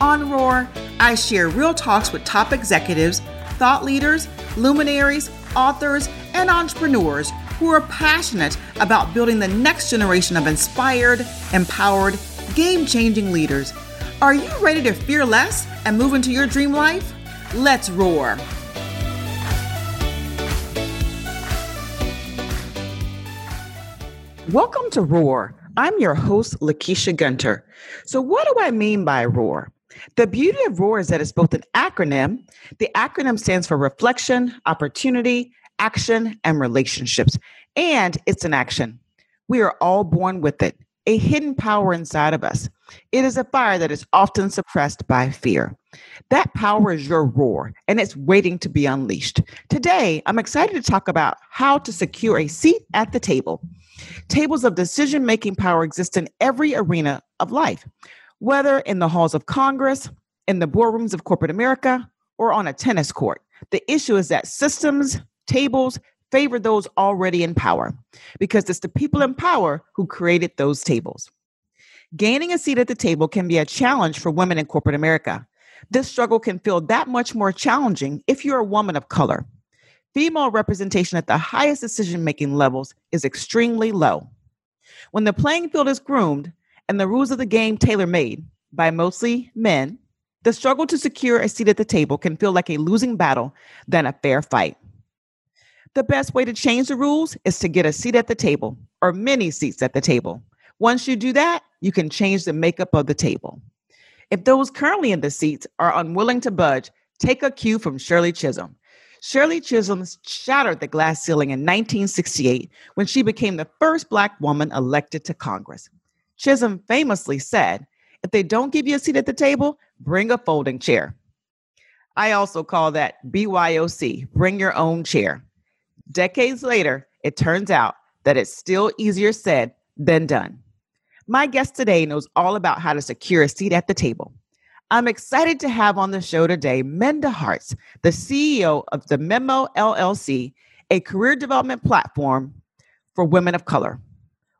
On Roar, I share real talks with top executives, thought leaders, luminaries, authors, and entrepreneurs who are passionate about building the next generation of inspired, empowered, game changing leaders. Are you ready to fear less and move into your dream life? Let's roar. Welcome to Roar. I'm your host, Lakeisha Gunter. So, what do I mean by Roar? The beauty of ROAR is that it's both an acronym. The acronym stands for reflection, opportunity, action, and relationships. And it's an action. We are all born with it, a hidden power inside of us. It is a fire that is often suppressed by fear. That power is your roar, and it's waiting to be unleashed. Today, I'm excited to talk about how to secure a seat at the table. Tables of decision making power exist in every arena of life whether in the halls of Congress, in the boardrooms of corporate America, or on a tennis court. The issue is that systems, tables, favor those already in power because it's the people in power who created those tables. Gaining a seat at the table can be a challenge for women in corporate America. This struggle can feel that much more challenging if you're a woman of color. Female representation at the highest decision making levels is extremely low. When the playing field is groomed, and the rules of the game tailor made by mostly men, the struggle to secure a seat at the table can feel like a losing battle than a fair fight. The best way to change the rules is to get a seat at the table or many seats at the table. Once you do that, you can change the makeup of the table. If those currently in the seats are unwilling to budge, take a cue from Shirley Chisholm. Shirley Chisholm shattered the glass ceiling in 1968 when she became the first Black woman elected to Congress. Chisholm famously said, if they don't give you a seat at the table, bring a folding chair. I also call that BYOC, bring your own chair. Decades later, it turns out that it's still easier said than done. My guest today knows all about how to secure a seat at the table. I'm excited to have on the show today Minda Harts, the CEO of the Memo LLC, a career development platform for women of color.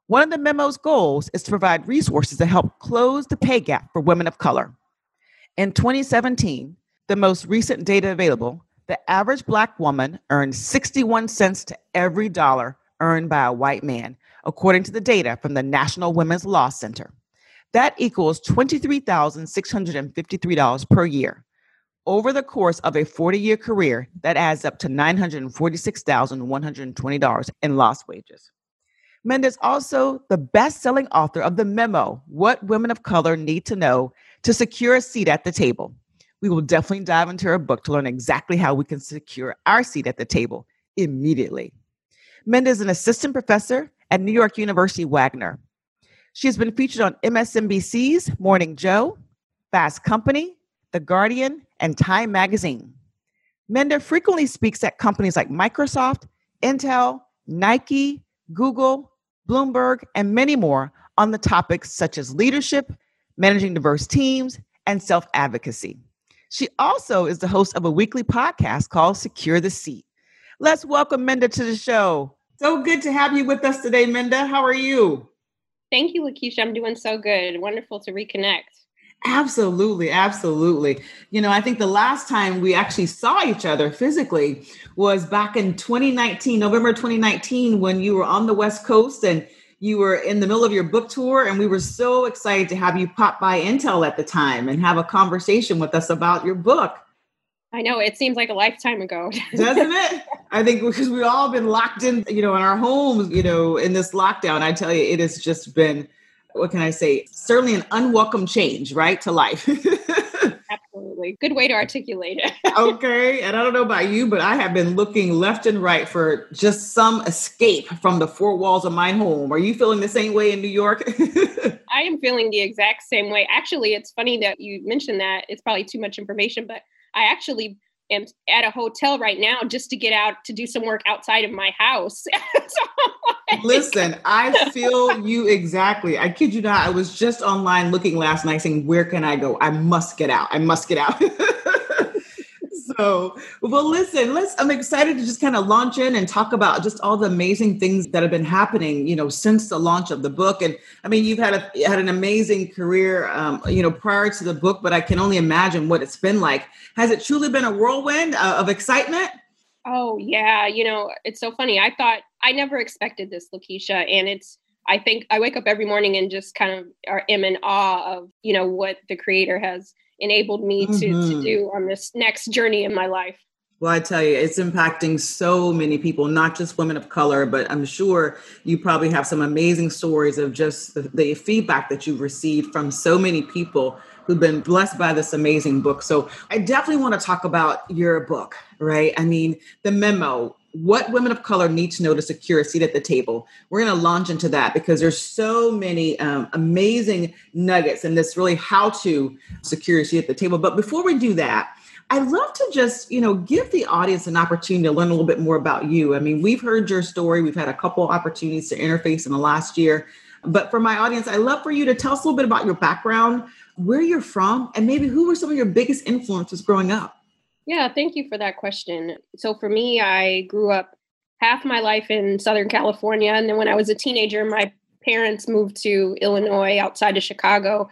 One of the memo's goals is to provide resources to help close the pay gap for women of color. In 2017, the most recent data available, the average Black woman earned 61 cents to every dollar earned by a white man, according to the data from the National Women's Law Center. That equals $23,653 per year. Over the course of a 40 year career, that adds up to $946,120 in lost wages. Minda's also the best-selling author of the memo, What Women of Color Need to Know to Secure a Seat at the Table. We will definitely dive into her book to learn exactly how we can secure our seat at the table immediately. Mendes is an assistant professor at New York University Wagner. She has been featured on MSNBC's Morning Joe, Fast Company, The Guardian, and Time Magazine. Minda frequently speaks at companies like Microsoft, Intel, Nike, Google, Bloomberg, and many more on the topics such as leadership, managing diverse teams, and self advocacy. She also is the host of a weekly podcast called Secure the Seat. Let's welcome Minda to the show. So good to have you with us today, Minda. How are you? Thank you, Lakeisha. I'm doing so good. Wonderful to reconnect. Absolutely, absolutely. You know, I think the last time we actually saw each other physically was back in 2019, November 2019, when you were on the West Coast and you were in the middle of your book tour. And we were so excited to have you pop by Intel at the time and have a conversation with us about your book. I know it seems like a lifetime ago. Doesn't it? I think because we've all been locked in, you know, in our homes, you know, in this lockdown. I tell you, it has just been what can I say? Certainly an unwelcome change, right, to life. Absolutely. Good way to articulate it. okay. And I don't know about you, but I have been looking left and right for just some escape from the four walls of my home. Are you feeling the same way in New York? I am feeling the exact same way. Actually, it's funny that you mentioned that. It's probably too much information, but I actually am at a hotel right now just to get out to do some work outside of my house. so, Listen, I feel you exactly. I kid you not. I was just online looking last night saying, Where can I go? I must get out. I must get out. so well listen let's i'm excited to just kind of launch in and talk about just all the amazing things that have been happening you know since the launch of the book. And i mean you've had a had an amazing career um, you know prior to the book but i can only imagine what it's been like. Has it truly been a whirlwind uh, of excitement? Oh yeah you know it's so funny. I thought i never expected this lakeisha and it's i think i wake up every morning and just kind of are, am in awe of you know what the creator has enabled me to, mm-hmm. to do on this next journey in my life. Well, I tell you, it's impacting so many people, not just women of color, but I'm sure you probably have some amazing stories of just the, the, feedback that you've received from so many people who've been blessed by this amazing book. So I definitely want to talk about your book, right? I mean, the memo, what women of color need to know to secure a seat at the table. We're going to launch into that because there's so many um, amazing nuggets in this really how to secure a seat at the table. But before we do that, I'd love to just, you know, give the audience an opportunity to learn a little bit more about you. I mean, we've heard your story. We've had a couple opportunities to interface in the last year. But for my audience, I'd love for you to tell us a little bit about your background, where you're from, and maybe who were some of your biggest influences growing up. Yeah, thank you for that question. So for me, I grew up half my life in Southern California. And then when I was a teenager, my parents moved to Illinois outside of Chicago.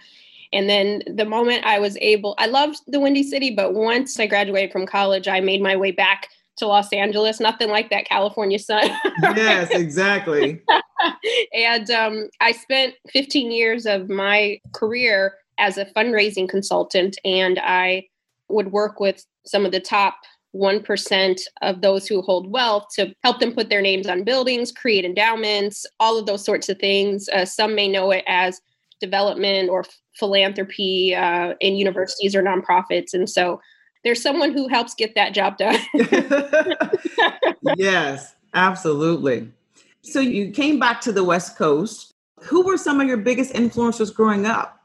And then the moment I was able, I loved the Windy City, but once I graduated from college, I made my way back to Los Angeles. Nothing like that California sun. yes, exactly. and um, I spent 15 years of my career as a fundraising consultant, and I would work with some of the top 1% of those who hold wealth to help them put their names on buildings, create endowments, all of those sorts of things. Uh, some may know it as development or philanthropy uh, in universities or nonprofits. And so there's someone who helps get that job done. yes, absolutely. So you came back to the West Coast. Who were some of your biggest influencers growing up?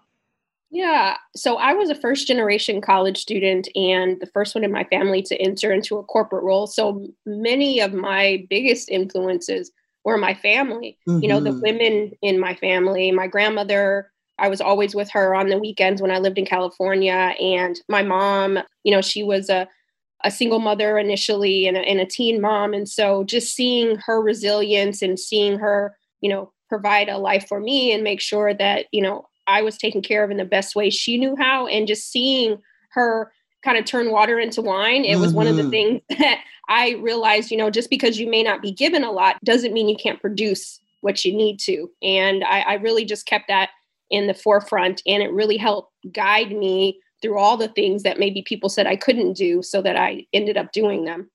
Yeah. So I was a first generation college student and the first one in my family to enter into a corporate role. So many of my biggest influences were my family, mm-hmm. you know, the mm-hmm. women in my family, my grandmother. I was always with her on the weekends when I lived in California. And my mom, you know, she was a, a single mother initially and a, and a teen mom. And so just seeing her resilience and seeing her, you know, provide a life for me and make sure that, you know, I was taken care of in the best way she knew how. And just seeing her kind of turn water into wine, it was mm-hmm. one of the mm-hmm. things that I realized, you know, just because you may not be given a lot doesn't mean you can't produce what you need to. And I, I really just kept that in the forefront and it really helped guide me through all the things that maybe people said I couldn't do so that I ended up doing them.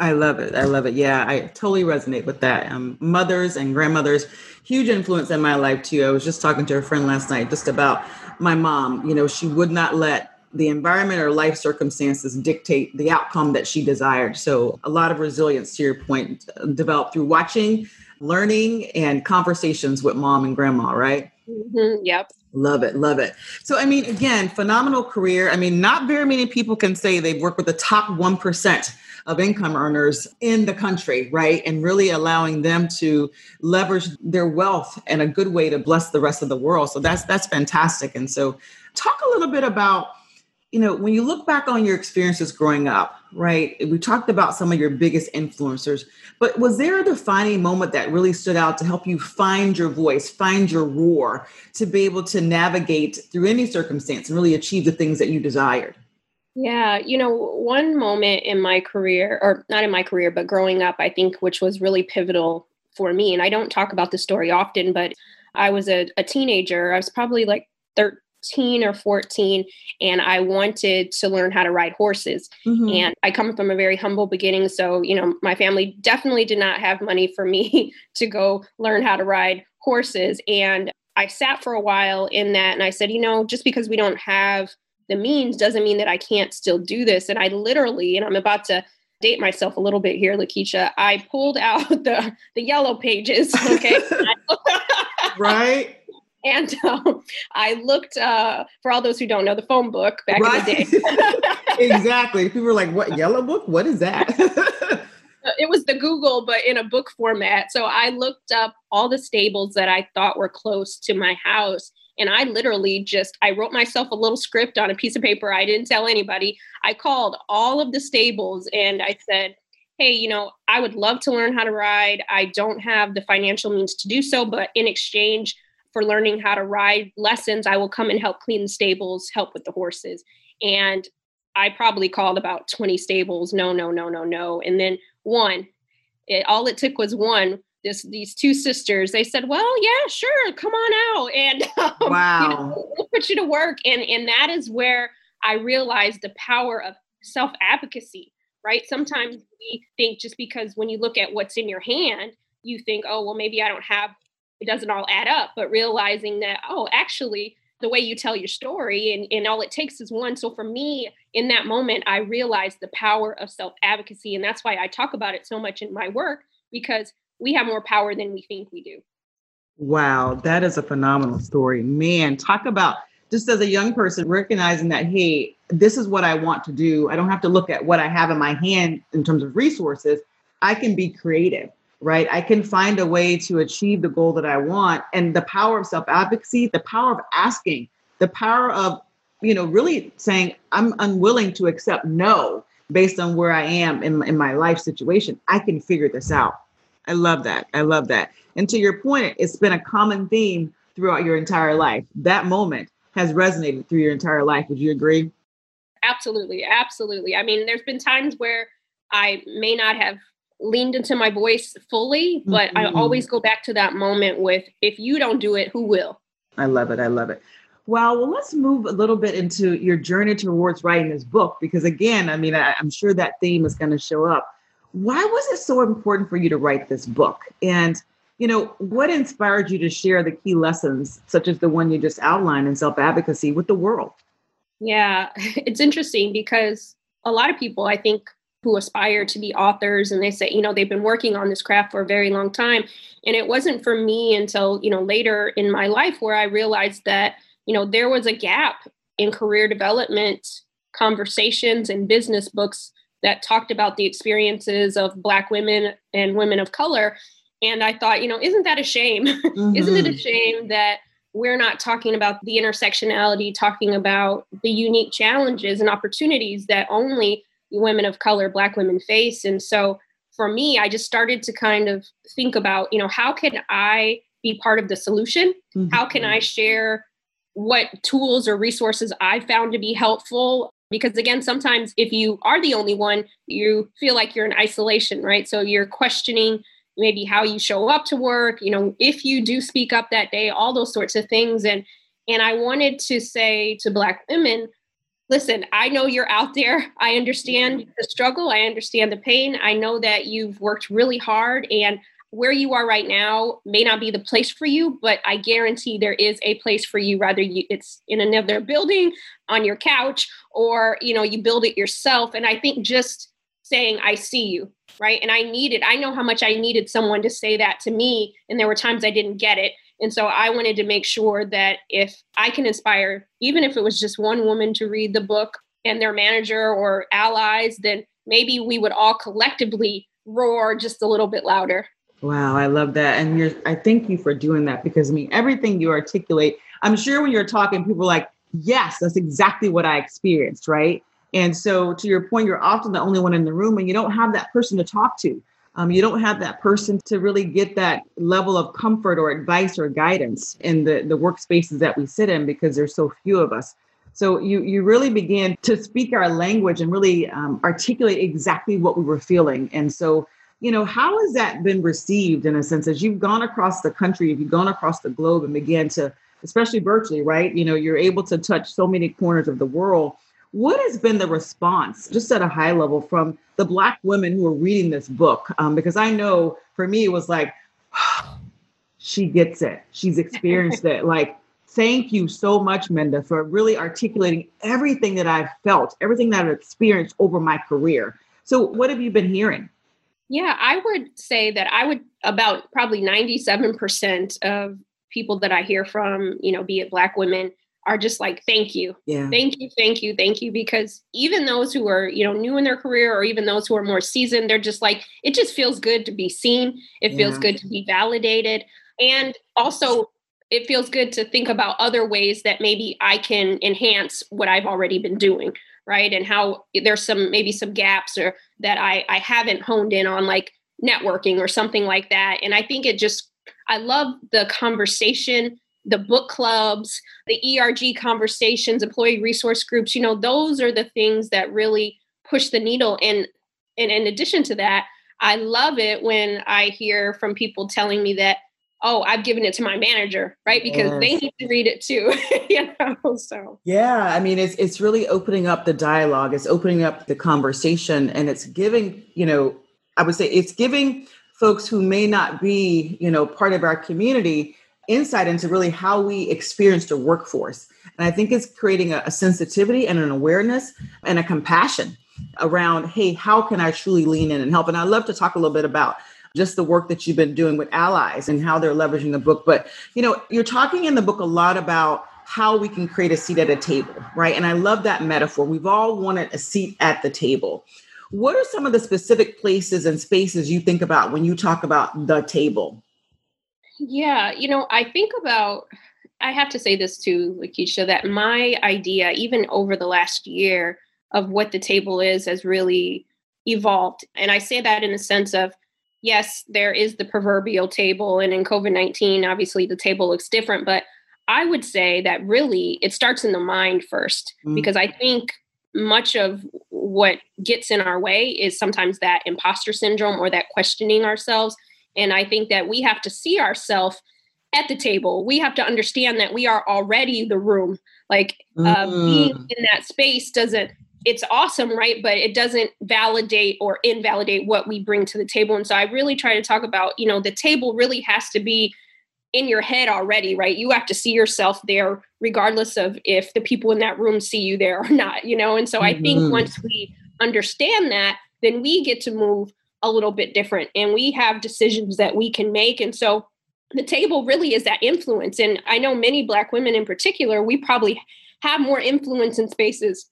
I love it. I love it. Yeah, I totally resonate with that. Um, mothers and grandmothers, huge influence in my life too. I was just talking to a friend last night just about my mom. You know, she would not let the environment or life circumstances dictate the outcome that she desired. So, a lot of resilience, to your point, developed through watching, learning, and conversations with mom and grandma, right? Mm-hmm. Yep. Love it, love it. So, I mean, again, phenomenal career. I mean, not very many people can say they've worked with the top 1% of income earners in the country, right? And really allowing them to leverage their wealth and a good way to bless the rest of the world. So that's that's fantastic. And so talk a little bit about you know, when you look back on your experiences growing up, right? We talked about some of your biggest influencers, but was there a defining moment that really stood out to help you find your voice, find your roar, to be able to navigate through any circumstance and really achieve the things that you desired? Yeah, you know, one moment in my career, or not in my career, but growing up, I think, which was really pivotal for me. And I don't talk about the story often, but I was a, a teenager. I was probably like 13 or 14, and I wanted to learn how to ride horses. Mm-hmm. And I come from a very humble beginning. So, you know, my family definitely did not have money for me to go learn how to ride horses. And I sat for a while in that and I said, you know, just because we don't have the means doesn't mean that I can't still do this. And I literally, and I'm about to date myself a little bit here, Lakeisha, I pulled out the the yellow pages. Okay. right. And um, I looked uh, for all those who don't know the phone book back right. in the day. exactly. People were like, "What yellow book? What is that?" it was the Google, but in a book format. So I looked up all the stables that I thought were close to my house. And I literally just I wrote myself a little script on a piece of paper. I didn't tell anybody. I called all of the stables and I said, hey, you know, I would love to learn how to ride. I don't have the financial means to do so, but in exchange for learning how to ride lessons, I will come and help clean the stables, help with the horses. And I probably called about 20 stables. No, no, no, no, no. And then one, it, all it took was one. This, these two sisters, they said, "Well, yeah, sure, come on out, and um, wow, you know, we'll put you to work." And and that is where I realized the power of self advocacy right? Sometimes we think just because when you look at what's in your hand, you think, oh, well, maybe I don't have, it doesn't all add up, but realizing that, oh, actually, the way you tell your story and, and all it takes is one. So for me, in that moment, I realized the power of self advocacy. And that's why I talk about it so much in my work because we have more power than we think we do. Wow, that is a phenomenal story. Man, talk about just as a young person recognizing that, hey, this is what I want to do. I don't have to look at what I have in my hand in terms of resources. I can be creative, right? I can find a way to achieve the goal that I want. And the power of self advocacy, the power of asking, the power of, you know, really saying, I'm unwilling to accept no based on where I am in, in my life situation. I can figure this out. I love that. I love that. And to your point, it's been a common theme throughout your entire life. That moment has resonated through your entire life. Would you agree? Absolutely. Absolutely. I mean, there's been times where I may not have leaned into my voice fully, but mm-hmm. I always go back to that moment with if you don't do it, who will? I love it. I love it. Well, well, let's move a little bit into your journey towards writing this book because, again, I mean, I, I'm sure that theme is going to show up. Why was it so important for you to write this book? And you know, what inspired you to share the key lessons, such as the one you just outlined in self advocacy, with the world? Yeah, it's interesting because a lot of people, I think, who aspire to be authors and they say, you know, they've been working on this craft for a very long time. And it wasn't for me until, you know, later in my life where I realized that, you know, there was a gap in career development conversations and business books that talked about the experiences of Black women and women of color. And I thought, you know, isn't that a shame? Mm-hmm. isn't it a mm-hmm. shame that we're not talking about the intersectionality, talking about the unique challenges and opportunities that only women of color, Black women face. And so for me, I just started to kind of think about, you know, how can I be part of the solution? Mm-hmm. How can I share what tools or resources I found to be helpful? Because again, sometimes if you are the only one, you feel like you're in isolation, right? So you're questioning maybe how you show up to work you know if you do speak up that day all those sorts of things. And and i wanted to say to black women listen i know you're out there. I understand the struggle. I understand the pain. I know that you've worked really hard and where you are right now may not be the place for you but i guarantee there is a place for you rather you it's in another building on your couch or you know you build it yourself. And i think just saying i see you right? And i needed i know how much i needed someone to say that to me and there were times i didn't get it. And so i wanted to make sure that if i can inspire even if it was just one woman to read the book and their manager or allies then maybe we would all collectively roar just a little bit louder wow i love that and you're i thank you for doing that because i mean everything you articulate i'm sure when you're talking people are like yes that's exactly what i experienced right and so, to your point, you're often the only one in the room, and you don't have that person to talk to. Um, you don't have that person to really get that level of comfort or advice or guidance in the, the workspaces that we sit in because there's so few of us. So you you really began to speak our language and really um, articulate exactly what we were feeling. And so, you know, how has that been received in a sense as you've gone across the country, if you've gone across the globe and began to, especially virtually, right? You know, you're able to touch so many corners of the world. What has been the response, just at a high level, from the Black women who are reading this book? Um, because I know for me, it was like, she gets it. She's experienced it. Like, thank you so much, Minda, for really articulating everything that I've felt, everything that I've experienced over my career. So, what have you been hearing? Yeah, I would say that I would about probably 97% of people that I hear from, you know, be it Black women, are just like, thank you. Yeah. Thank you, thank you, thank you. Because even those who are, you know, new in their career or even those who are more seasoned, they're just like, it just feels good to be seen. It yeah. feels good to be validated. And also, it feels good to think about other ways that maybe I can enhance what I've already been doing, right? And how there's some maybe some gaps or that I, I haven't honed in on, like networking or something like that. And I think it just I love the conversation, the book clubs, the ERG conversations, employee resource groups. You know, those are the things that really push the needle. And, and in addition to that, I love it when I hear from people telling me that, oh, I've given it to my manager, right? Because yes. they need to read it too. you know, so yeah, I mean, it's it's really opening up the dialogue, it's opening up the conversation, and it's giving, you know, I would say it's giving folks who may not be, you know, part of our community insight into really how we experience the workforce. And I think it's creating a, a sensitivity and an awareness and a compassion around, hey, how can I truly lean in and help? And I love to talk a little bit about just the work that you've been doing with allies and how they're leveraging the book. But you know, you're talking in the book a lot about how we can create a seat at a table, right? And I love that metaphor. We've all wanted a seat at the table. What are some of the specific places and spaces you think about when you talk about the table? Yeah, you know, I think about, I have to say this too, Lakeisha, that my idea, even over the last year, of what the table is has really evolved. And I say that in the sense of, yes, there is the proverbial table. And in COVID 19, obviously the table looks different. But I would say that really it starts in the mind 1st mm-hmm. because I think much of what gets in our way is sometimes that imposter syndrome or that questioning ourselves. And I think that we have to see ourselves at the table. We have to understand that we are already the room. Like uh, mm. being in that space doesn't, it's awesome, right? But it doesn't validate or invalidate what we bring to the table. And so I really try to talk about, you know, the table really has to be in your head already, right? You have to see yourself there, regardless of if the people in that room see you there or not, you know? And so I think mm-hmm. once we understand that, then we get to move a little bit different and we have decisions that we can make. And so the table really is that influence. And I know many Black women in particular, we probably have more influence in spaces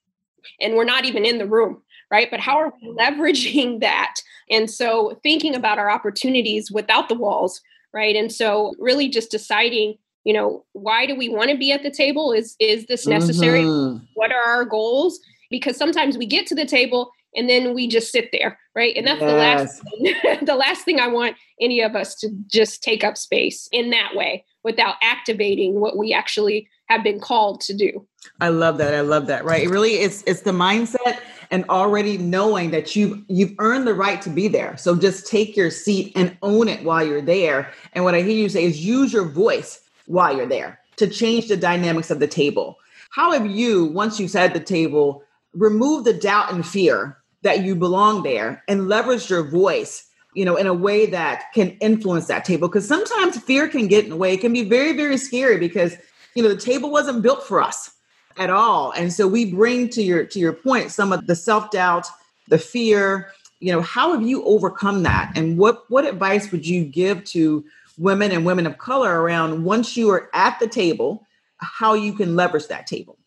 and we're not even in the room, right? But how are we leveraging that? And so thinking about our opportunities without the walls right and so really just deciding you know why do we want to be at the table is is this necessary mm-hmm. what are our goals because sometimes we get to the table and then we just sit there right and that's yes. the last thing, the last thing i want any of us to just take up space in that way without activating what we actually have been called to do i love that i love that right it really is it's the mindset and already knowing that you've you've earned the right to be there. So just take your seat and own it while you're there. And what I hear you say is use your voice while you're there to change the dynamics of the table. How have you, once you've sat at the table, removed the doubt and fear that you belong there and leveraged your voice, you know, in a way that can influence that table? Because sometimes fear can get in the way. It can be very, very scary because, you know, the table wasn't built for us at all. And so we bring to your to your point some of the self-doubt, the fear, you know, how have you overcome that? And what what advice would you give to women and women of color around once you are at the table, how you can leverage that table?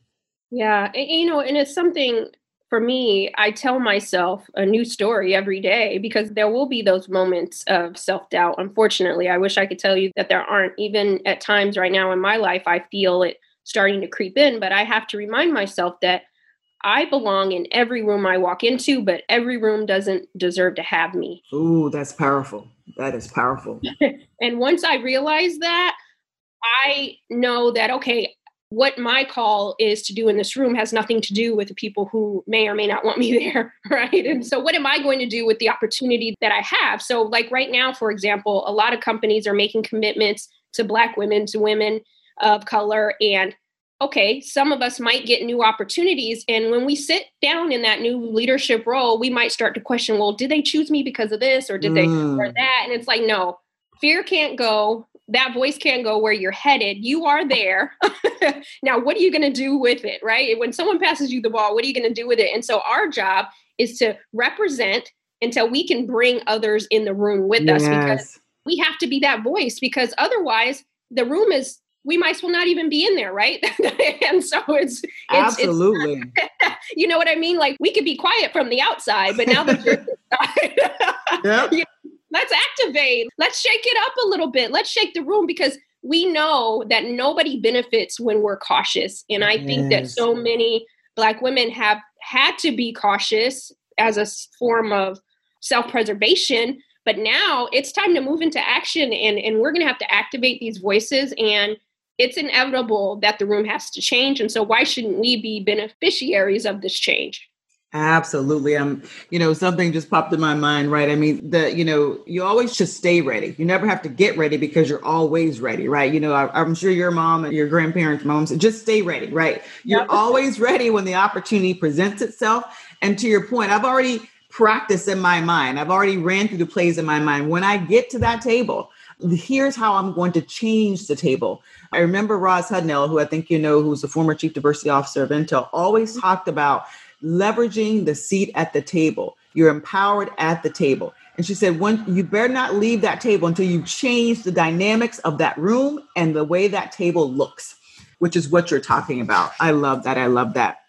Yeah, you know, and it's something for me, I tell myself a new story every day because there will be those moments of self doubt. Unfortunately, I wish I could tell you that there aren't. Even at times right now in my life, I feel it starting to creep in, but I have to remind myself that I belong in every room I walk into, but every room doesn't deserve to have me. Ooh, that's powerful. That is powerful. and once I realize that, I know that, okay, what my call is to do in this room has nothing to do with the people who may or may not want me there. Right. And so, what am I going to do with the opportunity that I have? So, like right now, for example, a lot of companies are making commitments to Black women, to women of color and okay some of us might get new opportunities and when we sit down in that new leadership role we might start to question well did they choose me because of this or did mm. they or that and it's like no fear can't go that voice can't go where you're headed you are there now what are you going to do with it right when someone passes you the ball what are you going to do with it and so our job is to represent until we can bring others in the room with yes. us because we have to be that voice because otherwise the room is we might as well not even be in there, right? and so it's, it's absolutely, it's, you know what I mean? Like we could be quiet from the outside, but now that you're inside, yep. you know, let's activate, let's shake it up a little bit, let's shake the room because we know that nobody benefits when we're cautious. And I think that so many Black women have had to be cautious as a form of self preservation. But now it's time to move into action, and, and we're going to have to activate these voices. And it's inevitable that the room has to change. And so, why shouldn't we be beneficiaries of this change? Absolutely. I'm, you know, something just popped in my mind, right? I mean, the, you know, you always should stay ready. You never have to get ready because you're always ready, right? You know, I, am sure your mom and your grandparents' moms just stay ready, right? You're yep. always ready when the opportunity presents itself. And to your point, I've already practiced in my mind. I've already ran through the plays in my mind. When I get to that table, here's how I'm going to change the table. I remember Roz Hudnell, who I think you know, who's the former chief diversity officer of Intel, always talked about leveraging the seat at the table. You're empowered at the table. And she said, "One, you better not leave that table until you change the dynamics of that room and the way that table looks, which is what you're talking about. I love that. I love that.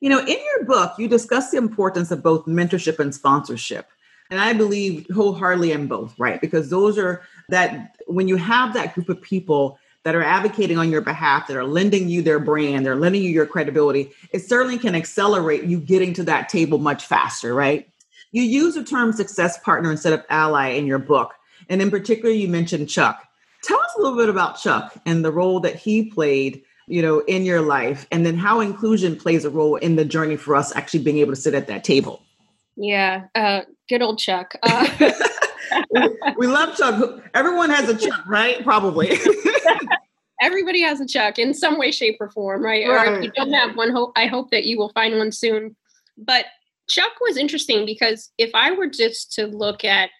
You know, in your book, you discuss the importance of both mentorship and sponsorship. And I believe wholeheartedly in both, right? Because those are that when you have that group of people that are advocating on your behalf, that are lending you their brand, they're lending you your credibility, it certainly can accelerate you getting to that table much faster, right? You use the term success partner instead of ally in your book. And in particular, you mentioned Chuck. Tell us a little bit about Chuck and the role that he played, you know, in your life, and then how inclusion plays a role in the journey for us actually being able to sit at that table. Yeah, uh, good old Chuck. Uh- we love Chuck. Everyone has a Chuck, right? Probably. Everybody has a Chuck in some way, shape, or form, right? right. Or if you don't have one, hope I hope that you will find one soon. But Chuck was interesting because if I were just to look at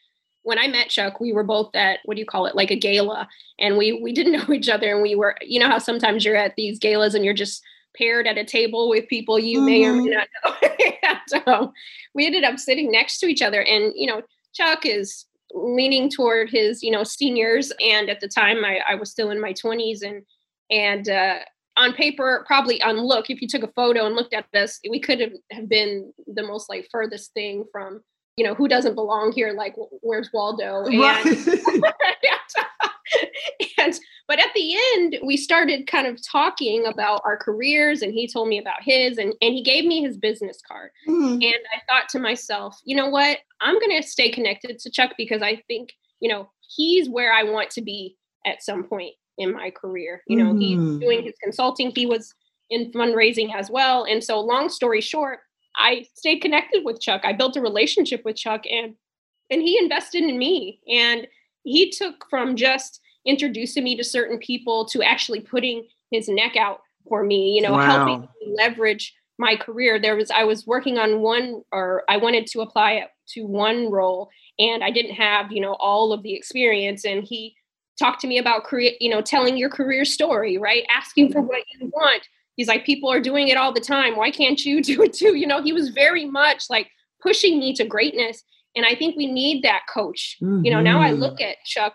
when I met Chuck, we were both at what do you call it, like a gala, and we we didn't know each other, and we were, you know, how sometimes you're at these galas and you're just paired at a table with people you mm-hmm. may or may mm-hmm. not know. so we ended up sitting next to each other, and you know, Chuck is leaning toward his you know seniors. And at the time i, I was still in my 20s and and uh, on paper probably on look if you took a photo and looked at this we could have, have been the most like furthest thing from you know who doesn't belong here like where's waldo? And, right. and but at the end we started kind of talking about our careers and he told me about his and and he gave me his business card. Mm-hmm. and i thought to myself you know what? I'm going to stay connected to chuck because i think you know he's where i want to be at some point in my career. You know mm-hmm. he's doing his consulting. He was in fundraising as well. And so long story short i stayed connected with chuck. I built a relationship with chuck and and he invested in me. And he took from just introducing me to certain people to actually putting his neck out for me, you know, wow. helping me leverage my career. There was I was working on one or I wanted to apply to one role and I didn't have, you know, all of the experience and he talked to me about create, you know, telling your career story, right? Asking for what you want. He's like people are doing it all the time. Why can't you do it too? You know, he was very much like pushing me to greatness and I think we need that coach. Mm-hmm. You know, now I look at Chuck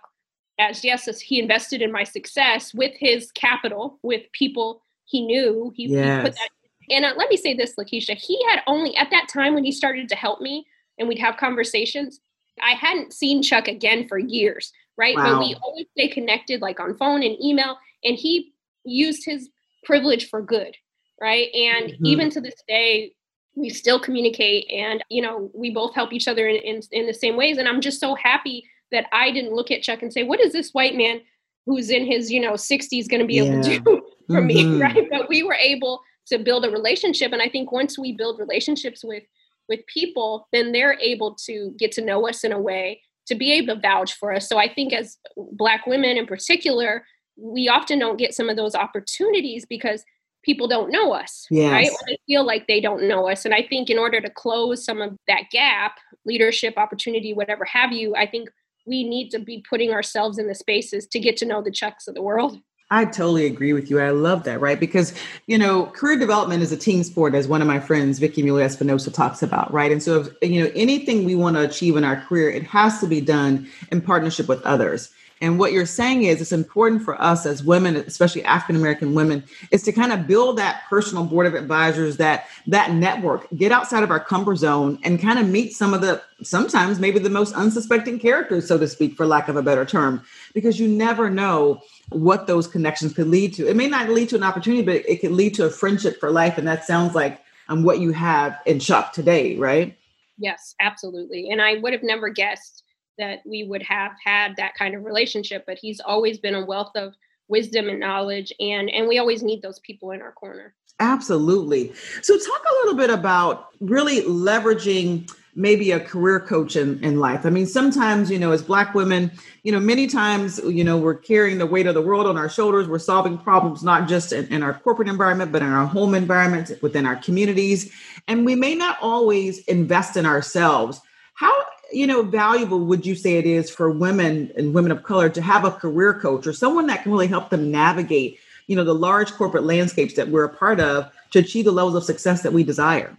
as yes, as he invested in my success with his capital, with people he knew. He, yes. he put that. And uh, let me say this, Lakeisha, he had only at that time when he started to help me and we'd have conversations. I hadn't seen Chuck again for years, right? Wow. But we always stay connected, like on phone and email. And he used his privilege for good, right? And mm-hmm. even to this day, we still communicate and you know we both help each other in, in, in the same ways and i'm just so happy that I didn't look at Chuck and say, what is this white man who's in his, you know, 60s going to be yeah. able to do for mm-hmm. me, right? But we were able to build a relationship and I think once we build relationships with with people, then they're able to get to know us in a way to be able to vouch for us. So I think as black women in particular, we often don't get some of those opportunities because people don't know us, yes. right? Or they feel like they don't know us. And I think in order to close some of that gap, leadership, opportunity, whatever have you, I think we need to be putting ourselves in the spaces to get to know the Chucks of the world. I totally agree with you. I love that, right? Because, you know, career development is a team sport, as one of my friends, Vicky Mueller Espinosa, talks about, right? And so, if, you know, anything we want to achieve in our career, it has to be done in partnership with others. And what you're saying is it's important for us as women, especially African American women, is to kind of build that personal board of advisors, that that network, get outside of our comfort zone and kind of meet some of the sometimes maybe the most unsuspecting characters, so to speak, for lack of a better term, because you never know what those connections could lead to. It may not lead to an opportunity, but it could lead to a friendship for life. And that sounds like um, what you have in Chuck today, right? Yes, absolutely. And I would have never guessed that we would have had that kind of relationship, but he's always been a wealth of wisdom and knowledge and and we always need those people in our corner. Absolutely. So talk a little bit about really leveraging maybe a career coach in, in life. I mean, sometimes, you know, as Black women, you know, many times, you know, we're carrying the weight of the world on our shoulders. We're solving problems, not just in, in our corporate environment, but in our home environment, within our communities. And we may not always invest in ourselves. How, you know, valuable would you say it is for women and women of color to have a career coach or someone that can really help them navigate, you know, the large corporate landscapes that we're a part of to achieve the levels of success that we desire?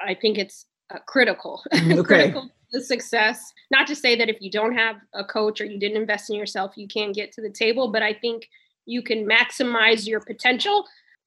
I think it's uh, critical, mm, okay. critical to success. Not to say that if you don't have a coach or you didn't invest in yourself, you can't get to the table, but I think you can maximize your potential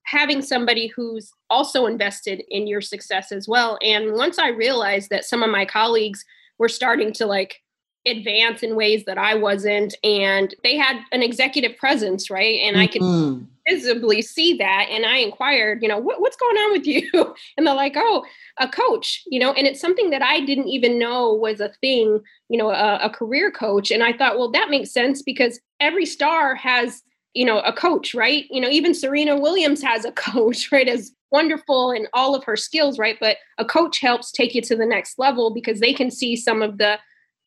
having somebody who's also invested in your success as well. And once I realized that some of my colleagues were starting to like advance in ways that I wasn't. And they had an executive presence, right? And mm-hmm. I could mm-hmm. visibly see that. And I inquired, you know, what, what's going on with you? And they're like, oh, a coach, you know, and it's something that I didn't even know was a thing, you know, a, a career coach. And I thought, well, that makes sense because every star has you know a coach right? You know even serena williams has a coach right as wonderful in all of her skills right? But a coach helps take you to the next level because they can see some of the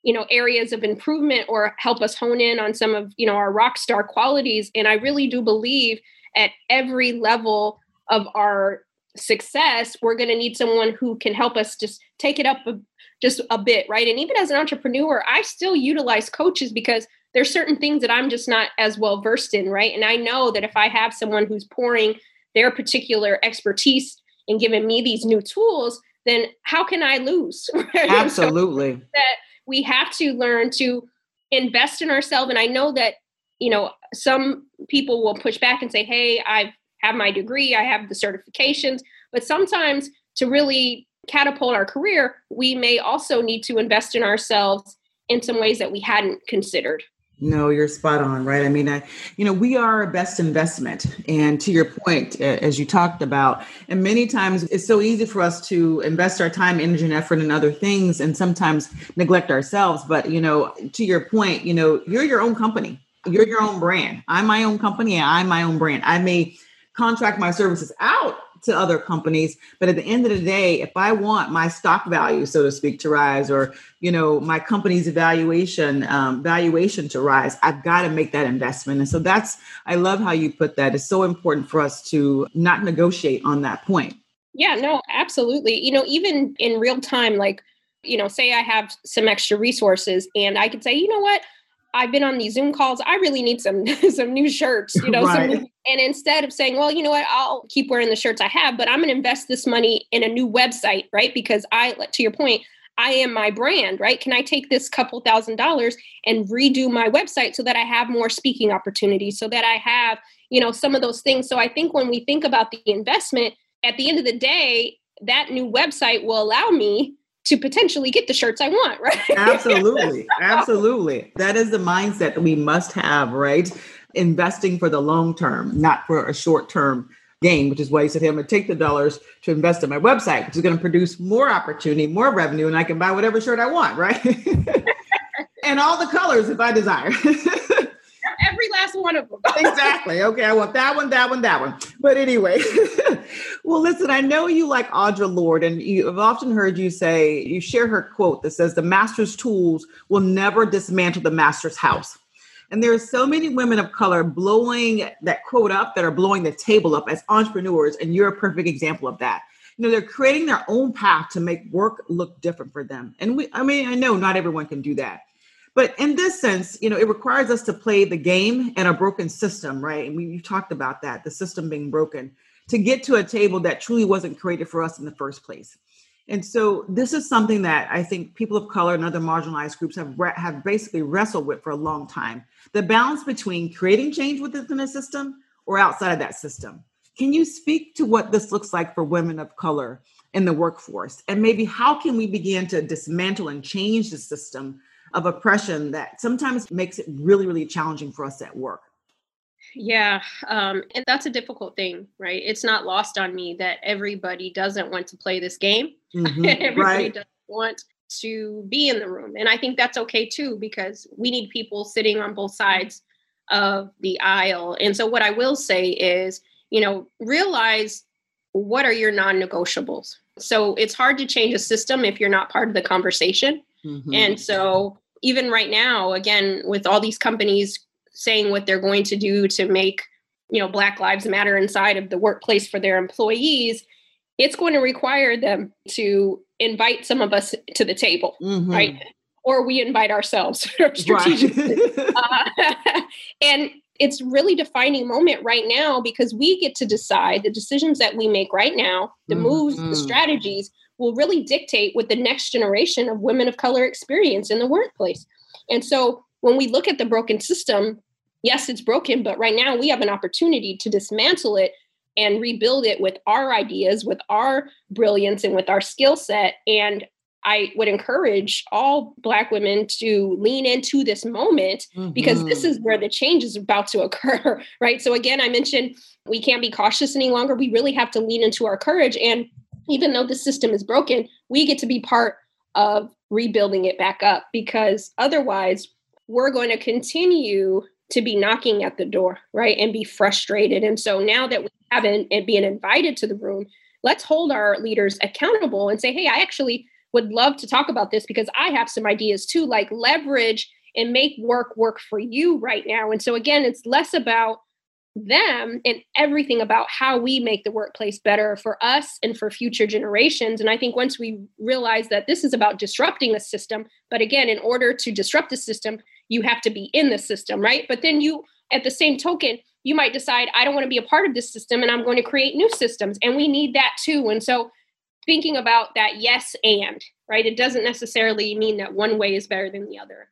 you know areas of improvement or help us hone in on some of you know our rock star qualities. And i really do believe at every level of our success we're going to need someone who can help us just take it up a, just a bit right? And even as an entrepreneur i still utilize coaches because there's certain things that i'm just not as well versed in right and i know that if i have someone who's pouring their particular expertise and giving me these new tools then how can i lose absolutely so that we have to learn to invest in ourselves. And I know that, you know, some people will push back and say, hey, I have my degree, I have the certifications. But sometimes to really catapult our career, we may also need to invest in ourselves in some ways that we hadn't considered. No, you're spot on, right? I mean, I, you know, we are a best investment. And to your point, as you talked about, and many times it's so easy for us to invest our time, energy, and effort in other things and sometimes neglect ourselves. But, you know, to your point, you know, you're your own company, you're your own brand. I'm my own company, and I'm my own brand. I may contract my services out to other companies but at the end of the day if i want my stock value so to speak to rise or you know my company's evaluation um, valuation to rise i've got to make that investment. And so that's i love how you put that. It's so important for us to not negotiate on that point. Yeah no absolutely. You know even in real time like you know say i have some extra resources and i could say you know what I've been on these Zoom calls. I really need some some new shirts, you know. Right. Some, and instead of saying, well, you know what, I'll keep wearing the shirts I have, but I'm going to invest this money in a new website, right? Because I, to your point, I am my brand, right? Can I take this couple thousand dollars and redo my website so that I have more speaking opportunities, so that I have, you know, some of those things. So I think when we think about the investment, at the end of the day, that new website will allow me to potentially get the shirts I want, right? absolutely. Absolutely. That is the mindset we must have, right? Investing for the long term, not for a short term gain, which is why he said, hey, I'm going to take the dollars to invest in my website, which is going to produce more opportunity, more revenue, and I can buy whatever shirt I want, right? and all the colors if I desire every last one of them. exactly. Okay, I want that one, that one, that one. But anyway, well, listen, I know you like Audre Lorde, and you have often heard you say, you share her quote that says, The master's tools will never dismantle the master's house. And there are so many women of color blowing that quote up that are blowing the table up as entrepreneurs, and you're a perfect example of that. You know, they're creating their own path to make work look different for them. And we, I mean, I know not everyone can do that but in this sense, you know, it requires us to play the game in a broken system, right? And we you talked about that, the system being broken, to get to a table that truly wasn't created for us in the first place. And so this is something that I think people of color and other marginalized groups have have basically wrestled with for a long time. The balance between creating change within a system or outside of that system. Can you speak to what this looks like for women of color in the workforce? And maybe how can we begin to dismantle and change the system of oppression that sometimes makes it really, really challenging for us at work? Yeah, um, and that's a difficult thing, right? It's not lost on me that everybody doesn't want to play this game. Mm-hmm, everybody right. doesn't want to be in the room. And I think that's okay too, because we need people sitting on both sides of the aisle. And so, what I will say is, you know, realize what are your non negotiables. So, it's hard to change a system if you're not part of the conversation. Mm-hmm. And so, even right now, again, with all these companies saying what they're going to do to make you know black lives matter inside of the workplace for their employees it's going to require them to invite some of us to the table mm-hmm. right or we invite ourselves strategically right. uh, and it's really defining moment right now because we get to decide the decisions that we make right now the mm-hmm. moves the strategies will really dictate what the next generation of women of color experience in the workplace and so when we look at the broken system yes, it's broken, but right now we have an opportunity to dismantle it and rebuild it with our ideas, with our brilliance, and with our skill set. And I would encourage all Black women to lean into this moment mm-hmm. because this is where the change is about to occur, right? So, again, I mentioned we can't be cautious any longer. We really have to lean into our courage. And even though the system is broken, we get to be part of rebuilding it back up because otherwise, we're going to continue to be knocking at the door, right? And be frustrated. And so now that we haven't and being invited to the room, let's hold our leaders accountable and say, hey, I actually would love to talk about this because I have some ideas too, like leverage and make work work for you right now. And so again, it's less about them and everything about how we make the workplace better for us and for future generations. And I think once we realize that this is about disrupting the system, but again, in order to disrupt the system, you have to be in the system, right? But then you, at the same token, you might decide, I don't want to be a part of this system and I'm going to create new systems. And we need that too. And so thinking about that yes and, right? It doesn't necessarily mean that one way is better than the other.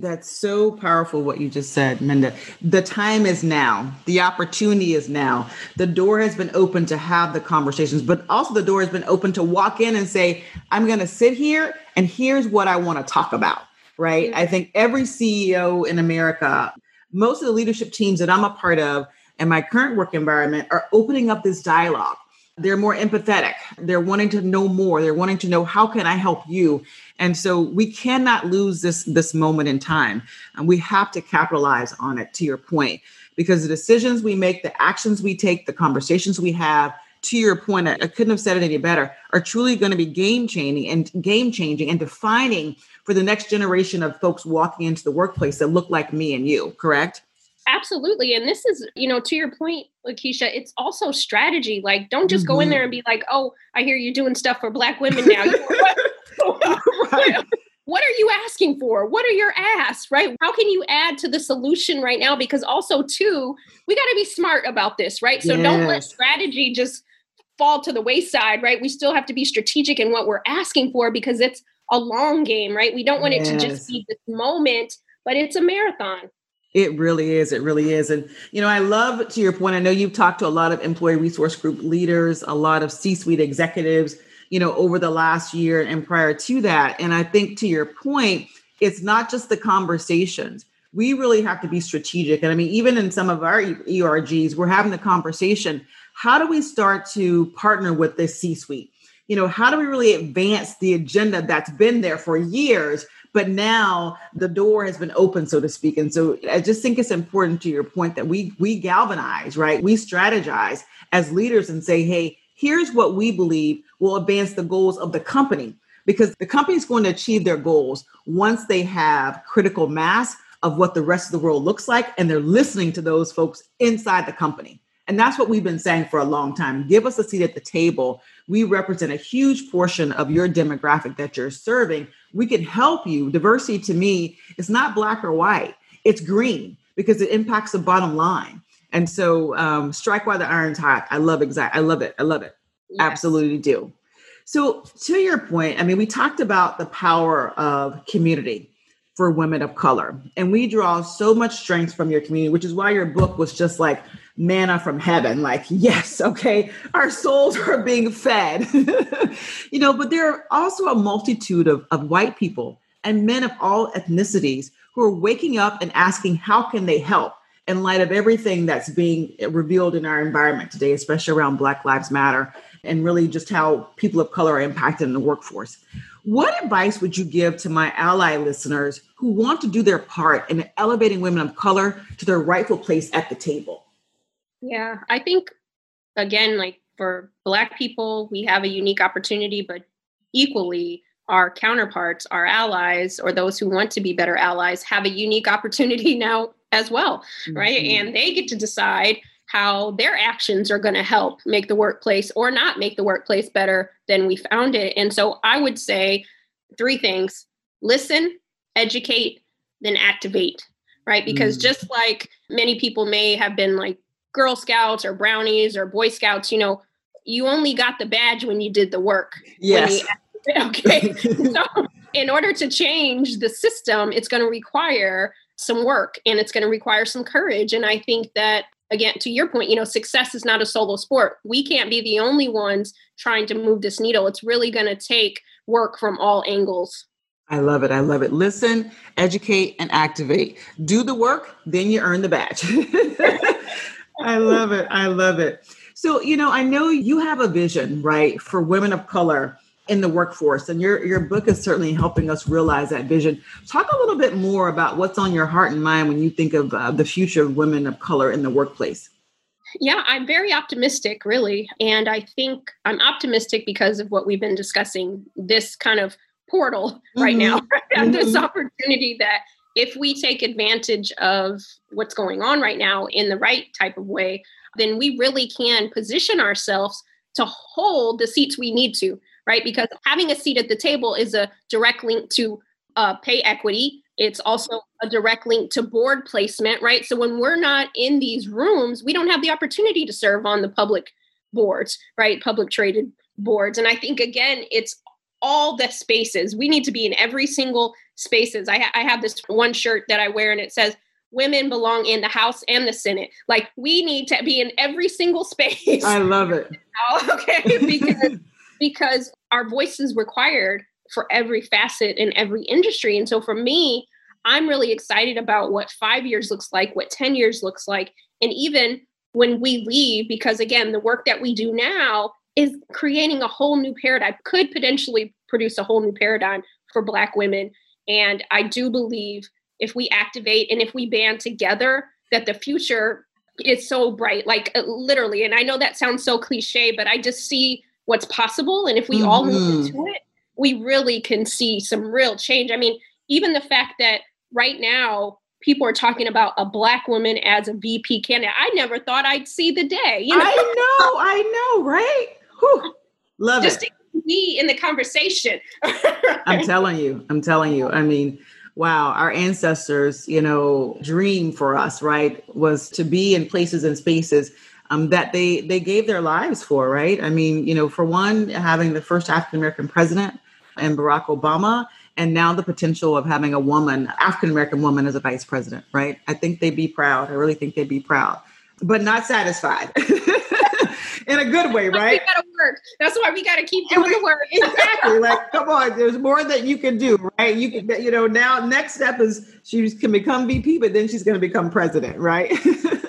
That's so powerful what you just said, Minda. The time is now. The opportunity is now. The door has been open to have the conversations, but also the door has been open to walk in and say, I'm going to sit here and here's what I want to talk about right? I think every CEO in America, most of the leadership teams that I'm a part of and my current work environment are opening up this dialogue. They're more empathetic. They're wanting to know more. They're wanting to know how can I help you? And so we cannot lose this this moment in time. And we have to capitalize on it to your point because the decisions we make, the actions we take, the conversations we have, to your point, I couldn't have said it any better, are truly going to be game changing and game changing and defining for the next generation of folks walking into the workplace that look like me and you, correct? Absolutely. And this is, you know, to your point, Lakeisha, it's also strategy. Like, don't just mm-hmm. go in mm-hmm. there and be like, oh, I hear you doing stuff for Black women now. right. What are you asking for? What are your asks, right? How can you add to the solution right now? Because also, too, we got to be smart about this, right? So yes. don't let strategy just fall to the wayside, right? We still have to be strategic in what we're asking for because it's a long game, right? We don't want yes. it to just be this moment, but it's a marathon. It really is. It really is. And, you know, I love to your point. I know you've talked to a lot of employee resource group leaders, a lot of C suite executives, you know, over the last year and prior to that. And I think to your point, it's not just the conversations. We really have to be strategic. And I mean, even in some of our ERGs, we're having the conversation. How do we start to partner with the C suite? you know, how do we really advance the agenda that's been there for years? But now the door has been open, so to speak. And so I just think it's important to your point that we we galvanize, right? We strategize as leaders and say, hey, here's what we believe will advance the goals of the company. Because the company is going to achieve their goals once they have critical mass of what the rest of the world looks like and they're listening to those folks inside the company. And that's what we've been saying for a long time. Give us a seat at the table we represent a huge portion of your demographic that you're serving. We can help you. Diversity to me is not black or white, it's green because it impacts the bottom line. And so, um, strike while the iron's hot. I love exact. I love it. I love it. Yes. Absolutely do. So, to your point, I mean, we talked about the power of community for women of color, and we draw so much strength from your community, which is why your book was just like manna from heaven. Like, yes, okay, our souls are being fed, you know, but there are also a multitude of, of white people and men of all ethnicities who are waking up and asking, how can they help? In light of everything that's being revealed in our environment today, especially around Black Lives Matter and really just how people of color are impacted in the workforce. What advice would you give to my ally listeners who want to do their part in elevating women of color to their rightful place at the table? Yeah, I think, again, like for Black people, we have a unique opportunity, but equally, our counterparts, our allies, or those who want to be better allies, have a unique opportunity now as well, mm-hmm. right? And they get to decide how their actions are going to help make the workplace or not make the workplace better than we found it. And so I would say three things listen, educate, then activate, right? Because mm. just like many people may have been like Girl Scouts or Brownies or Boy Scouts, you know, you only got the badge when you did the work. Yes. You, okay. so in order to change the system, it's going to require some work and it's going to require some courage. And I think that again to your point you know success is not a solo sport we can't be the only ones trying to move this needle it's really going to take work from all angles I love it. I love it. Listen, educate, and activate. Do the work, then you earn the badge. I love it. I love it. So, you know, I know you have a vision, right, for women of color in the workforce and your your book is certainly helping us realize that vision talk a little bit more about what's on your heart and mind when you think of uh, the future of women of color in the workplace yeah i'm very optimistic really and i think i'm optimistic because of what we've been discussing this kind of portal mm-hmm. right now mm-hmm. this opportunity that if we take advantage of what's going on right now in the right type of way then we really can position ourselves to hold the seats we need to right? Because having a seat at the table is a direct link to uh, pay equity. It's also a direct link to board placement, right? So when we're not in these rooms, we don't have the opportunity to serve on the public boards, right? Public traded boards. And I think, again, it's all the spaces. We need to be in every single spaces. I, ha- I have this one shirt that I wear and it says, women belong in the House and the Senate. Like we need to be in every single space. I love it. okay, because because our voice is required for every facet in every industry. And so for me, I'm really excited about what five years looks like, what 10 years looks like, and even when we leave, because again, the work that we do now is creating a whole new paradigm, could potentially produce a whole new paradigm for Black women. And I do believe if we activate and if we band together, that the future is so bright, like uh, literally. And I know that sounds so cliche, but I just see what's possible. And if we mm-hmm. all move mm-hmm. into it, we really can see some real change. I mean, even the fact that right now people are talking about a black woman as a VP candidate, I never thought I'd see the day. You know? I know, I know, right? Whew. Love Just it. to be in the conversation. I'm telling you, I'm telling you. I mean, wow, our ancestors, you know, dream for us, right, was to be in places and spaces um, that they they gave their lives for, right? I mean, you know, for one, having the first African American president and Barack Obama, and now the potential of having a woman, African American woman, as a vice president, right? I think they'd be proud. I really think they'd be proud, but not satisfied. In a good way, right? We gotta work. That's why we gotta keep doing the work. exactly. Like, come on, there's more that you can do, right? You can, you know, now next step is she can become VP, but then she's gonna become president, right?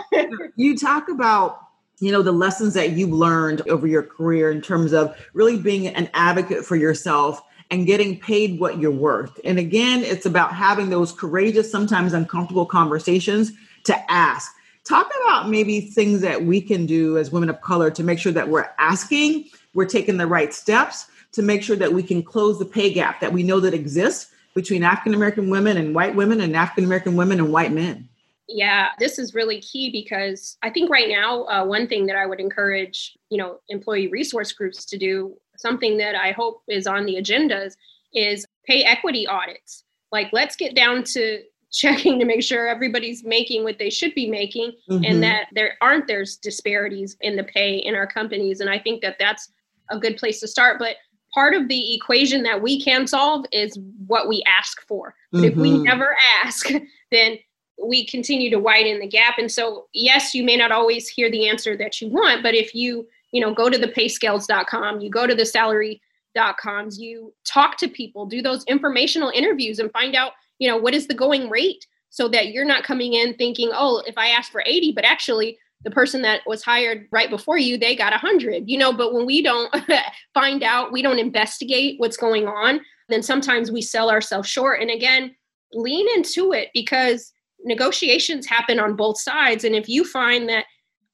you talk about you know the lessons that you've learned over your career in terms of really being an advocate for yourself and getting paid what you're worth. And again it's about having those courageous sometimes uncomfortable conversations to ask. Talk about maybe things that we can do as women of color to make sure that we're asking we're taking the right steps to make sure that we can close the pay gap that we know that exists between african american women and white women and african american women and white men yeah, this is really key because I think right now, uh, one thing that I would encourage, you know, employee resource groups to do, something that I hope is on the agendas, is pay equity audits. Like, let's get down to checking to make sure everybody's making what they should be making mm-hmm. and that there aren't there's disparities in the pay in our companies and i think that that's a good place to start. But part of the equation that we can solve is what we ask for. mm-hmm. if we mm-hmm. never ask, then we continue to widen the gap. And so, yes, you may not always hear the answer that you want, but if you, you know, go to the payscales.com, you go to the salary.coms, you talk to people, do those informational interviews and find out, you know, what is the going rate so that you're not coming in thinking, oh, if I ask for 80, but actually the person that was hired right before you they got 100 you know but when we don't find out we don't investigate what's going on then sometimes we sell ourselves short and again lean into it because negotiations happen on both sides and if you find that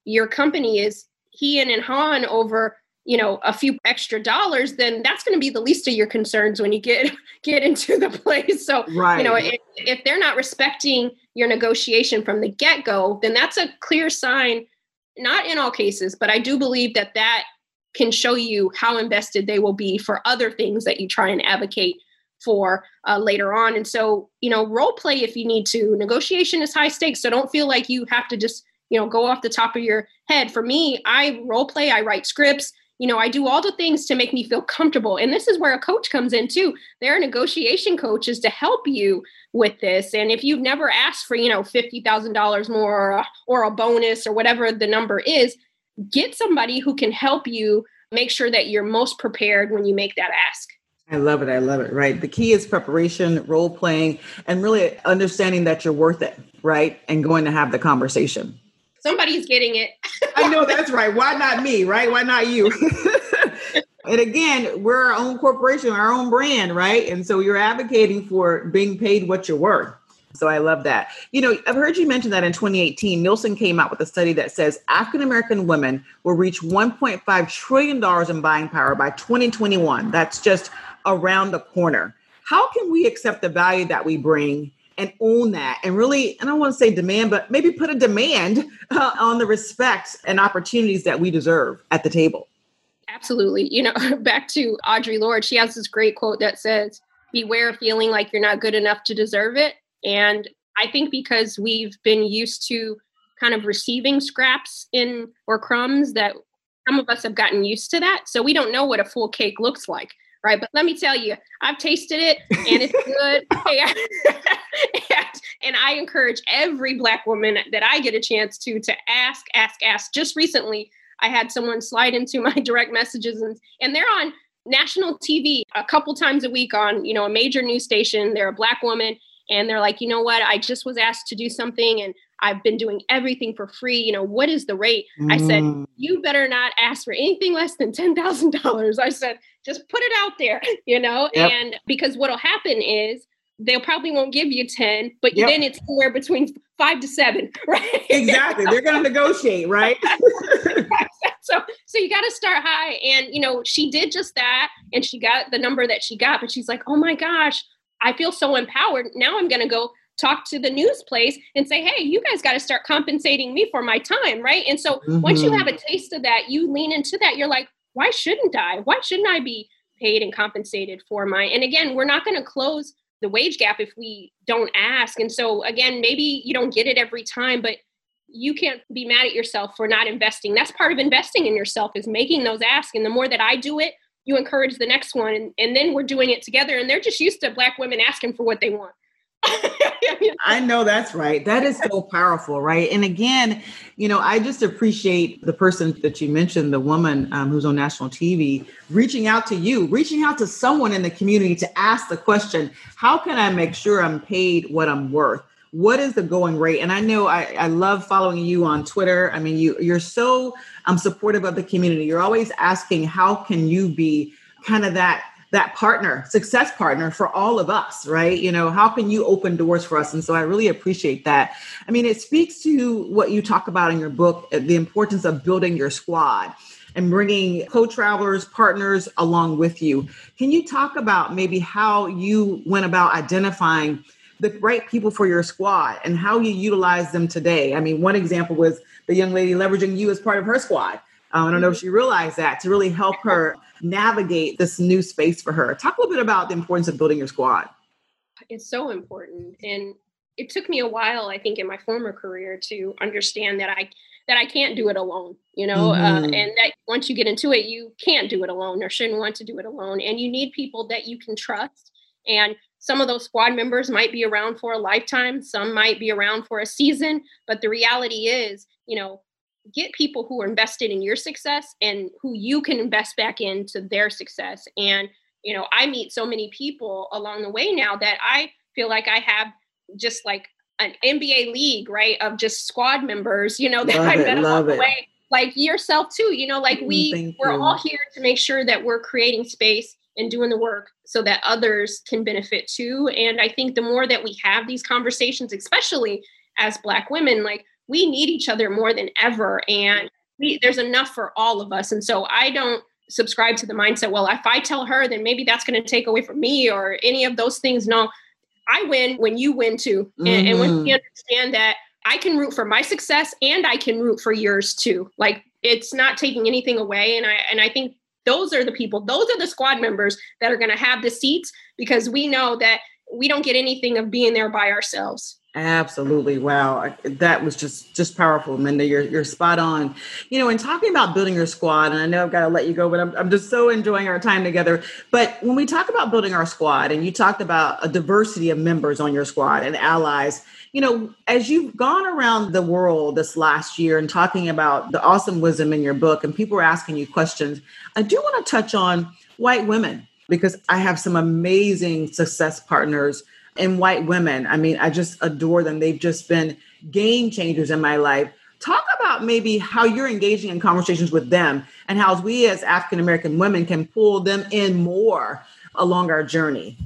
your company is he and han over you know a few extra dollars then that's going to be the least of your concerns when you get get into the place so right. you know if, if they're not respecting your negotiation from the get-go then that's a clear sign not in all cases but i do believe that that can show you how invested they will be for other things that you try and advocate for uh, later on and so you know role play if you need to negotiation is high stakes so don't feel like you have to just you know go off the top of your head for me i role play i write scripts you know, I do all the things to make me feel comfortable. And this is where a coach comes in too. Their negotiation coaches to help you with this. And if you've never asked for, you know, $50,000 more or a, or a bonus or whatever the number is, get somebody who can help you make sure that you're most prepared when you make that ask. I love it. I love it. Right. The key is preparation, role playing, and really understanding that you're worth it. Right. And going to have the conversation. Somebody's getting it. I know that's right. Why not me, right? Why not you? and again, we're our own corporation, our own brand, right? And so you're advocating for being paid what you're worth. So I love that. You know, I've heard you mention that in 2018, Nielsen came out with a study that says African American women will reach 1.5 trillion dollars in buying power by 2021. That's just around the corner. How can we accept the value that we bring and own that and really, and I don't want to say demand, but maybe put a demand uh, on the respect and opportunities that we deserve at the table. Absolutely. You know, back to Audre Lorde, she has this great quote that says, Beware of feeling like you're not good enough to deserve it. And I think because we've been used to kind of receiving scraps in or crumbs that some of us have gotten used to that. So we don't know what a full cake looks like right? But let me tell you, I've tasted it and it's good. and, and I encourage every Black woman that I get a chance to to ask, ask, ask. Just recently, I had someone slide into my direct messages and, and they're on national TV a couple times a week on, you know, a major news station. They're a Black woman and they're like, you know what, I just was asked to do something and I've been doing everything for free. You know, what is the rate? Mm. I said, mm. you better not ask for anything less than $10,000. I said, just put it out there, you know, yep. and because what'll happen is they'll probably won't give you 10, but yep. then it's somewhere between five to seven, right? Exactly. They're going to negotiate, right? so, so you got to start high. And, you know, she did just that and she got the number that she got, but she's like, oh my gosh, I feel so empowered. Now I'm going to go talk to the news place and say, hey, you guys got to start compensating me for my time, right? And so mm-hmm. once you mm-hmm. have a taste of that, you lean into that. You're like, why shouldn't I? Why shouldn't I be paid and compensated for my? And again, we're not going to close the wage gap if we don't ask. And so again, maybe you don't get it every time, but you can't be mad at yourself for not investing. That's part of investing in yourself is making those asks. And the more that I do it, you encourage the next one and, and then we're doing it together and they're just used to black women asking for what they want I know that's right. That is so powerful, right? And again, you know, I just appreciate the person that you mentioned, the woman um, who's on national TV, reaching out to you, reaching out to someone in the community to ask the question how can I make sure I'm paid what I'm worth? What is the going rate? And I know I, I love following you on Twitter. I mean, you you're so um, supportive of the community. You're always asking how can you be kind of that that partner, success partner for all of us, right? You know, how can you open doors for us? And so I really appreciate that. I mean, it speaks to what you talk about in your book, the importance of building your squad and bringing co-travelers, partners along with you. Can you talk about maybe how you went about identifying the right people for your squad and how you utilize them today? I mean, one example was the young lady leveraging you as part of her squad. Uh, I don't know if she realized that to really help her navigate this new space for her. Talk a little bit about the importance of building your squad. It's so important. And it took me a while, I think, in my former career to understand that I that I can't do it alone, you know, uh, mm-hmm. uh, and that once you get into it, you can't do it alone or shouldn't want to do it alone. And you need people that you can trust. And some of those squad members might be around for a lifetime, some might be around for a season. But the reality is, you know, get people who are invested in your success and who you can invest back into their success. And, you know, I meet so many people along the way now that I feel like I have just like an NBA league, right, of just squad members, you know, that love I met along the way. Like yourself too, you know, like mm, we Thank we're you. all here to make sure that we're creating space and doing the work so that others can benefit too. And I think the more that we have these conversations, especially as black women, like we need each other more than ever. And we, there's enough for all of us. And so I don't subscribe to the mindset, well, if I tell her, then maybe that's going to take away from me or any of those things. No, I win when you win too. Mm-hmm. And, and when you mm-hmm. understand that I can root for my success and I can root for yours too. Like it's not taking anything away. And I and I think those are the people, those are the squad members that are going to have the seats because we know that we don't get anything of being there by ourselves. Absolutely. Wow. That was just just powerful, Minda. You're you're spot on. You know, in talking about building your squad, and I know I've got to let you go, but I'm I'm just so enjoying our time together. But when we talk about building our squad, and you talked about a diversity of members on your squad and allies, you know, as you've gone around the world this last year and talking about the awesome wisdom in your book, and people are asking you questions, I do want to touch on white women because I have some amazing success partners and white women. I mean, I just adore them. They've just been game changers in my life. Talk about maybe how you're engaging in conversations with them and how we as African American women can pull them in more along our journey.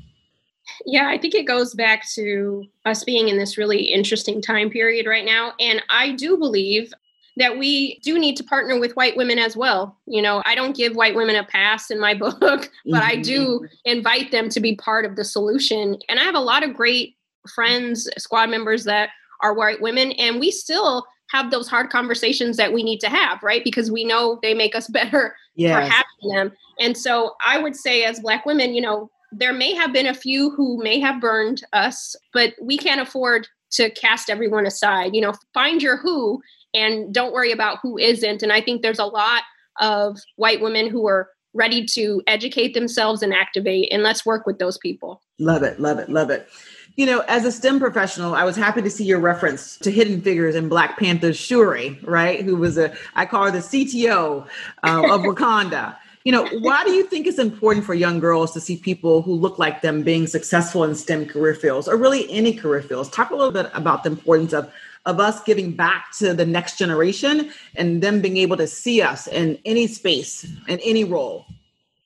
Yeah, I think it goes back to us being in this really interesting time period right now. And I do believe that we do need to partner with white women as well. You know, I don't give white women a pass in my book, but mm-hmm. I do mm-hmm. invite them to be part of the solution. And I have a lot of great friends, squad members that are white women, and we still have those hard conversations that we need to have, right? Because we know they make us better yes. for having them. And so I would say, as Black women, you know, there may have been a few who may have burned us, but we can't afford to cast everyone aside. You know, find your who and don't worry about who isn't. And I think there's a lot of white women who are ready to educate themselves and activate, and let's work with those people. Love it, love it, love it. You know, as a STEM professional, I was happy to see your reference to hidden figures in Black Panther's Shuri, right? Who was a, I call her the CTO uh, of Wakanda. You know, why do you think it's important for young girls to see people who look like them being successful in STEM career fields or really any career fields? Talk a little bit about the importance of of us giving back to the next generation and them being able to see us in any space in any role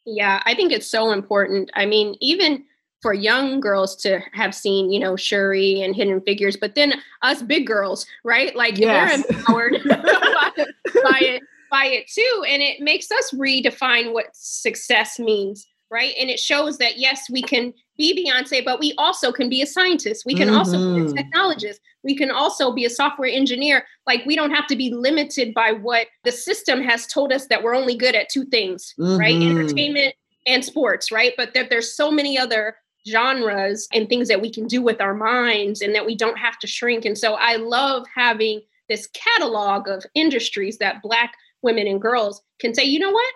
yeah i think it's so important i mean even for young girls to have seen, you know, Shuri and Hidden Figures, but then us big girls, right? Like yes. we're empowered by, by it, by it too, and it makes us redefine what success means, right? And it shows that yes, we can be Beyonce, but we also can be a scientist. We can mm-hmm. also be a mm-hmm. technologist. We can also be a software engineer. Like we don't have to be limited by what the system has told us that we're only good at two things, mm-hmm. right? Entertainment and sports, right? But that there's so many other genres and things that we can do with our minds and that we don't have to shrink. And so I love having this catalog of industries that black women and girls can say, you know what?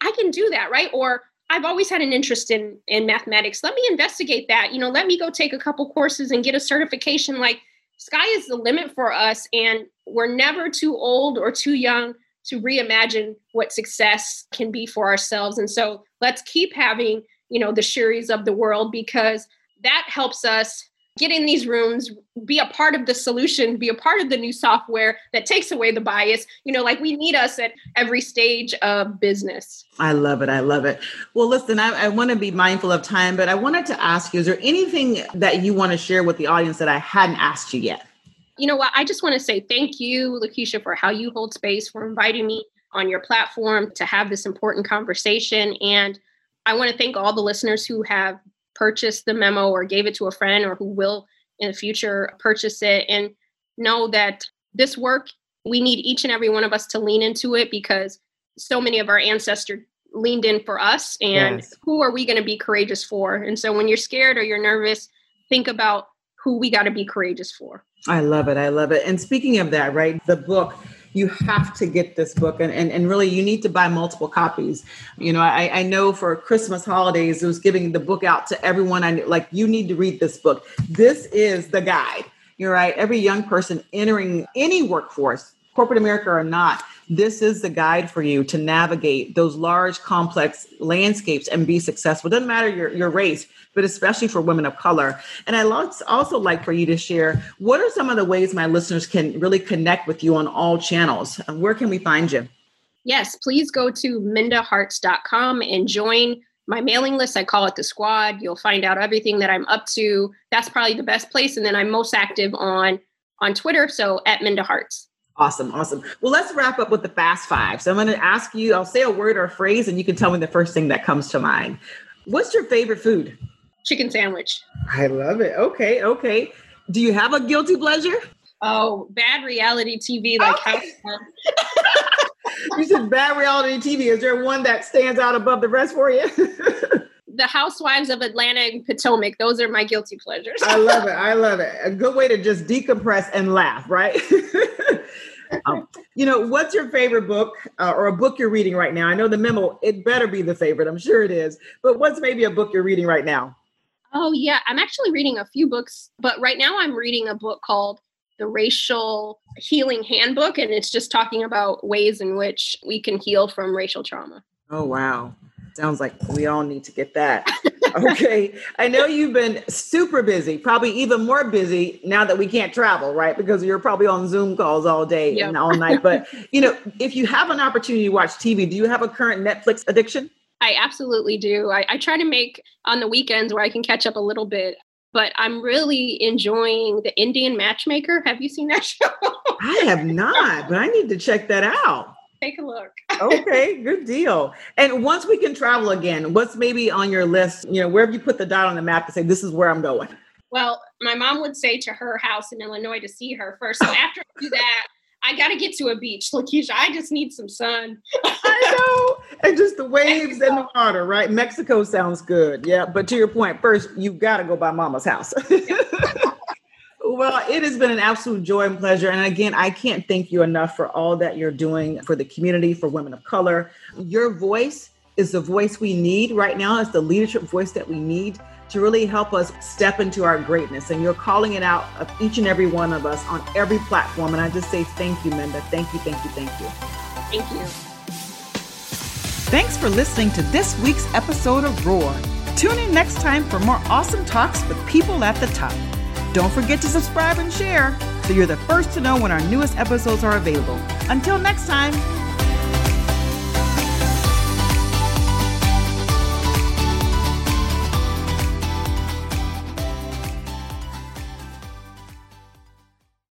I can do that, right? Or I've always had an interest in in mathematics. Let me investigate that. You know, let me go take a couple courses and get a certification. Like sky is the limit for us and we're never too old or too young to reimagine what success can be for ourselves. And so let's keep having, you know, the Shuris of the world because that helps us get in these rooms, be a part of the solution, be a part of the new software that takes away the bias. You know, like we need us at every stage of business. I love it. I love it. Well, listen, I, I want to be mindful of time, but I wanted to ask you is there anything that you want to share with the audience that I hadn't asked you yet? You know what? I just want to say thank you, Lakeisha, for how you hold space, for inviting me on your platform to have this important conversation. And I want to thank all the listeners who have purchased the memo or gave it to a friend or who will in the future purchase it and know that this work we need each and every one of us to lean into it because so many of our ancestors leaned in for us and yes. who are we going to be courageous for? And so when you're scared or you're nervous think about who we got to be courageous for. I love it i love it. And speaking of that right the book you have to get this book and, and, and really you need to buy multiple copies. You know, I, I know for Christmas holidays, it was giving the book out to everyone. I knew, like, you need to read this book. This is the guide. You're right. Every young person entering any workforce, corporate America or not, this is the guide for you to navigate those large, complex landscapes and be successful. It doesn't matter your, your race, but especially for women of color. And I also like for you to share what are some of the ways my listeners can really connect with you on all channels? and Where can we find you? Yes, please go to mindaharts.com and join my mailing list. I call it the squad. You'll find out everything that I'm up to. That's probably the best place. And then I'm most active on on Twitter. So at Minda Harts. Awesome, awesome. Well, let's wrap up with the fast five. So I'm going to ask you, I'll say a word or a phrase, and you can tell me the first thing that comes to mind. What's your favorite food? Chicken sandwich. I love it. Okay, okay. Do you have a guilty pleasure? Oh, bad reality TV like okay. you said bad reality TV. Is there one that stands out above the rest for you? the Housewives of Atlanta and Potomac. Those are my guilty pleasures. I love it. I love it. A good way to just decompress and laugh, right? um, you know, what's your favorite book uh, or a book you're reading right now? I know the memo, it better be the favorite. I'm sure it is. But what's maybe a book you're reading right now? Oh, yeah. I'm actually reading a few books, but right now I'm reading a book called The Racial Healing Handbook, and it's just talking about ways in which we can heal from racial trauma. Oh, wow. Sounds like we all need to get that. okay. I know you've been super busy, probably even more busy now that we can't travel, right? Because you're probably on Zoom calls all day yep. and all night. But, you know, if you have an opportunity to watch TV, do you have a current Netflix addiction? I absolutely do. I, I try to make on the weekends where I can catch up a little bit but I'm really enjoying the Indian Matchmaker. Have you seen that show? I have not, but I need to check that out take a look. okay, good deal. And once we can travel again, what's maybe on your list? You know, where have you put the dot on the map to say this is where I'm going? Well, my mom would say to her house in Illinois to see her first. So after I do that, I got to get to a beach. Lakeisha, I just need some sun. I know. And just the waves Mexico. and the water, right? Mexico sounds good. Yeah. But to your point, first, you got to go by mama's house. Well, it has been an absolute joy and pleasure. And again, I can't thank you enough for all that you're doing for the community, for women of color. Your voice is the voice we need right now. It's the leadership voice that we need to really help us step into our greatness. And you're calling it out of each and every one of us on every platform. And I just say thank you, Minda. Thank you, thank you, thank you. Thank you. Thanks for listening to this week's episode of Roar. Tune in next time for more awesome talks with people at the top. Don't forget to subscribe and share so you're the first to know when our newest episodes are available. Until next time,